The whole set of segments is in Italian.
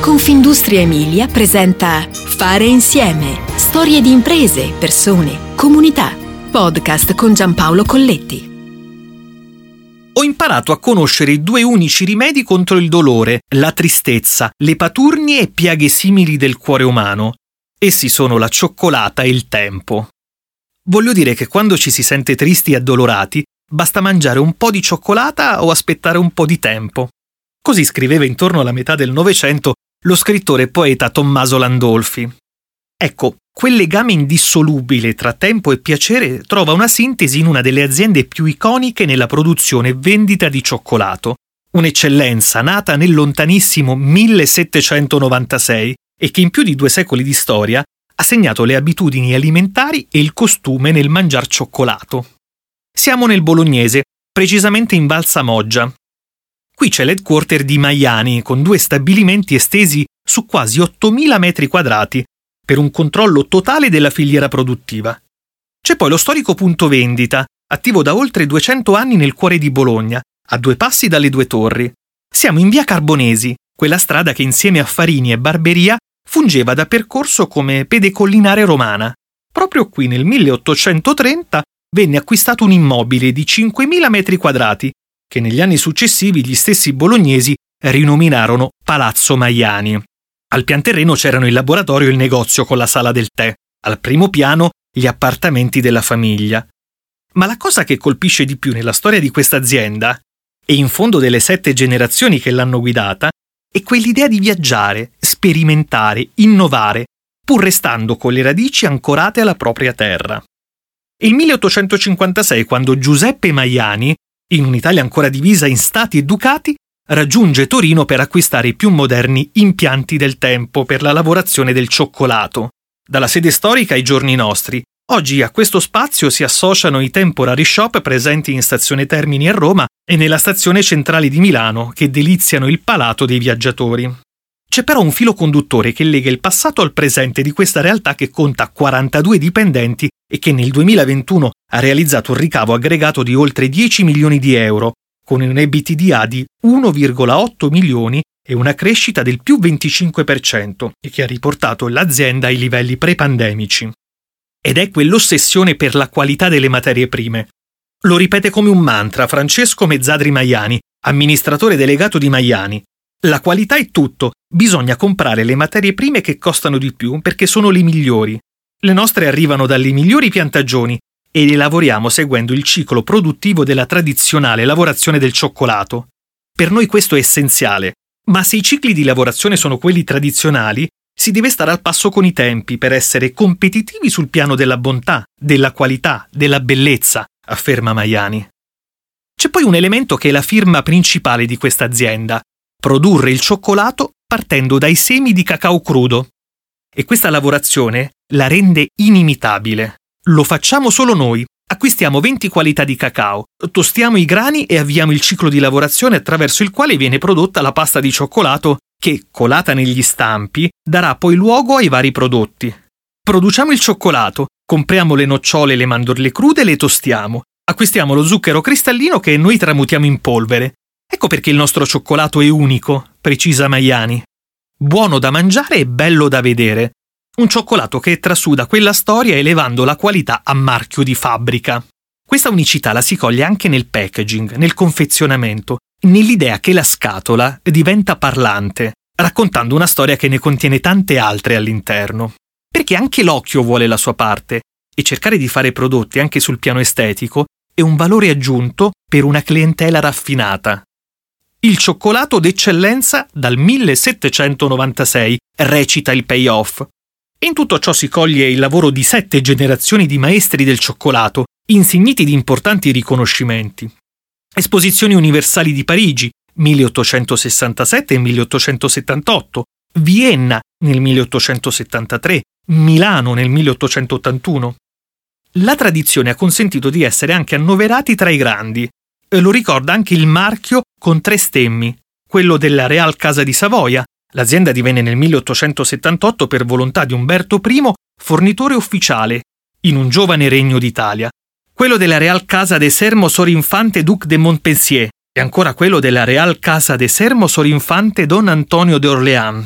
Confindustria Emilia presenta Fare insieme. Storie di imprese, persone, comunità. Podcast con Giampaolo Colletti. Ho imparato a conoscere i due unici rimedi contro il dolore, la tristezza, le paturnie e piaghe simili del cuore umano. Essi sono la cioccolata e il tempo. Voglio dire che quando ci si sente tristi e addolorati, basta mangiare un po' di cioccolata o aspettare un po' di tempo. Così scriveva intorno alla metà del Novecento lo scrittore e poeta Tommaso Landolfi. Ecco, quel legame indissolubile tra tempo e piacere trova una sintesi in una delle aziende più iconiche nella produzione e vendita di cioccolato, un'eccellenza nata nel lontanissimo 1796 e che in più di due secoli di storia ha segnato le abitudini alimentari e il costume nel mangiar cioccolato. Siamo nel bolognese, precisamente in Val Samoggia, Qui c'è l'headquarter di Maiani, con due stabilimenti estesi su quasi 8.000 metri quadrati, per un controllo totale della filiera produttiva. C'è poi lo storico punto vendita, attivo da oltre 200 anni nel cuore di Bologna, a due passi dalle due torri. Siamo in via Carbonesi, quella strada che insieme a Farini e Barberia fungeva da percorso come pedecollinare romana. Proprio qui nel 1830 venne acquistato un immobile di 5.000 metri quadrati che negli anni successivi gli stessi bolognesi rinominarono Palazzo Maiani. Al pian terreno c'erano il laboratorio e il negozio con la sala del tè, al primo piano gli appartamenti della famiglia. Ma la cosa che colpisce di più nella storia di questa azienda, e in fondo delle sette generazioni che l'hanno guidata, è quell'idea di viaggiare, sperimentare, innovare, pur restando con le radici ancorate alla propria terra. Il 1856, quando Giuseppe Maiani in un'Italia ancora divisa in stati e ducati, raggiunge Torino per acquistare i più moderni impianti del tempo per la lavorazione del cioccolato. Dalla sede storica ai giorni nostri, oggi a questo spazio si associano i temporary shop presenti in stazione Termini a Roma e nella stazione centrale di Milano che deliziano il palato dei viaggiatori. C'è però un filo conduttore che lega il passato al presente di questa realtà che conta 42 dipendenti e che nel 2021 ha realizzato un ricavo aggregato di oltre 10 milioni di euro, con un EBITDA di 1,8 milioni e una crescita del più 25% e che ha riportato l'azienda ai livelli pre-pandemici. Ed è quell'ossessione per la qualità delle materie prime. Lo ripete come un mantra Francesco Mezzadri Maiani, amministratore delegato di Maiani, la qualità è tutto, bisogna comprare le materie prime che costano di più perché sono le migliori. Le nostre arrivano dalle migliori piantagioni e le lavoriamo seguendo il ciclo produttivo della tradizionale lavorazione del cioccolato. Per noi questo è essenziale, ma se i cicli di lavorazione sono quelli tradizionali, si deve stare al passo con i tempi per essere competitivi sul piano della bontà, della qualità, della bellezza, afferma Maiani. C'è poi un elemento che è la firma principale di questa azienda, produrre il cioccolato partendo dai semi di cacao crudo. E questa lavorazione la rende inimitabile. Lo facciamo solo noi. Acquistiamo 20 qualità di cacao, tostiamo i grani e avviamo il ciclo di lavorazione attraverso il quale viene prodotta la pasta di cioccolato che, colata negli stampi, darà poi luogo ai vari prodotti. Produciamo il cioccolato, compriamo le nocciole e le mandorle crude e le tostiamo. Acquistiamo lo zucchero cristallino che noi tramutiamo in polvere Ecco perché il nostro cioccolato è unico, precisa Maiani. Buono da mangiare e bello da vedere. Un cioccolato che trasuda quella storia elevando la qualità a marchio di fabbrica. Questa unicità la si coglie anche nel packaging, nel confezionamento, nell'idea che la scatola diventa parlante, raccontando una storia che ne contiene tante altre all'interno. Perché anche l'occhio vuole la sua parte e cercare di fare prodotti anche sul piano estetico è un valore aggiunto per una clientela raffinata, il cioccolato d'eccellenza dal 1796, recita il payoff. In tutto ciò si coglie il lavoro di sette generazioni di maestri del cioccolato, insigniti di importanti riconoscimenti. Esposizioni universali di Parigi, 1867 e 1878, Vienna nel 1873, Milano nel 1881. La tradizione ha consentito di essere anche annoverati tra i grandi, lo ricorda anche il marchio con tre stemmi, quello della Real Casa di Savoia. L'azienda divenne nel 1878 per volontà di Umberto I fornitore ufficiale in un giovane regno d'Italia. Quello della Real Casa de Sermo Sorinfante Duc de Montpensier e ancora quello della Real Casa de Sermo Sorinfante Don Antonio de Orléans.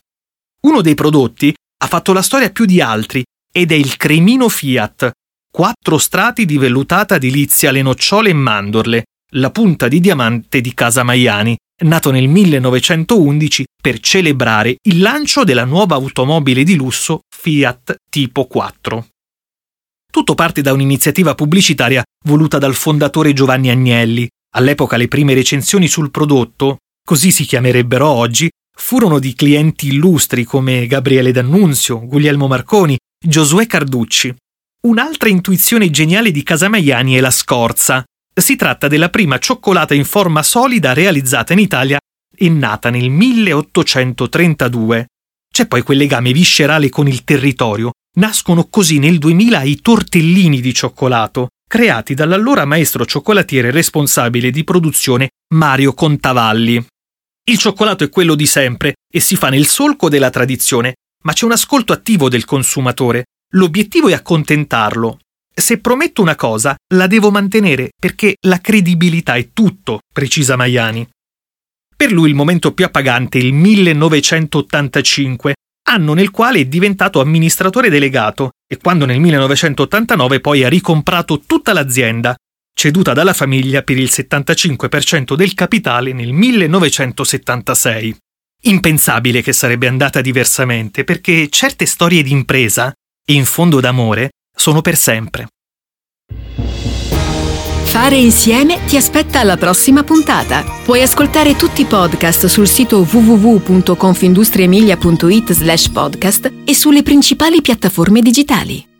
Uno dei prodotti ha fatto la storia più di altri ed è il cremino Fiat, quattro strati di vellutata di lizia alle nocciole e mandorle, la punta di diamante di Casa Maiani, nato nel 1911 per celebrare il lancio della nuova automobile di lusso Fiat Tipo 4. Tutto parte da un'iniziativa pubblicitaria voluta dal fondatore Giovanni Agnelli. All'epoca le prime recensioni sul prodotto, così si chiamerebbero oggi, furono di clienti illustri come Gabriele D'Annunzio, Guglielmo Marconi, Giosuè Carducci. Un'altra intuizione geniale di Casamaiani è la scorza. Si tratta della prima cioccolata in forma solida realizzata in Italia e nata nel 1832. C'è poi quel legame viscerale con il territorio Nascono così nel 2000 i tortellini di cioccolato, creati dall'allora maestro cioccolatiere responsabile di produzione Mario Contavalli. Il cioccolato è quello di sempre e si fa nel solco della tradizione, ma c'è un ascolto attivo del consumatore. L'obiettivo è accontentarlo. Se prometto una cosa, la devo mantenere perché la credibilità è tutto, precisa Maiani. Per lui il momento più appagante è il 1985, anno nel quale è diventato amministratore delegato e quando nel 1989 poi ha ricomprato tutta l'azienda, ceduta dalla famiglia per il 75% del capitale nel 1976. Impensabile che sarebbe andata diversamente perché certe storie di impresa, e in fondo d'amore, sono per sempre. Fare insieme ti aspetta alla prossima puntata. Puoi ascoltare tutti i podcast sul sito www.confindustriemilia.it slash podcast e sulle principali piattaforme digitali.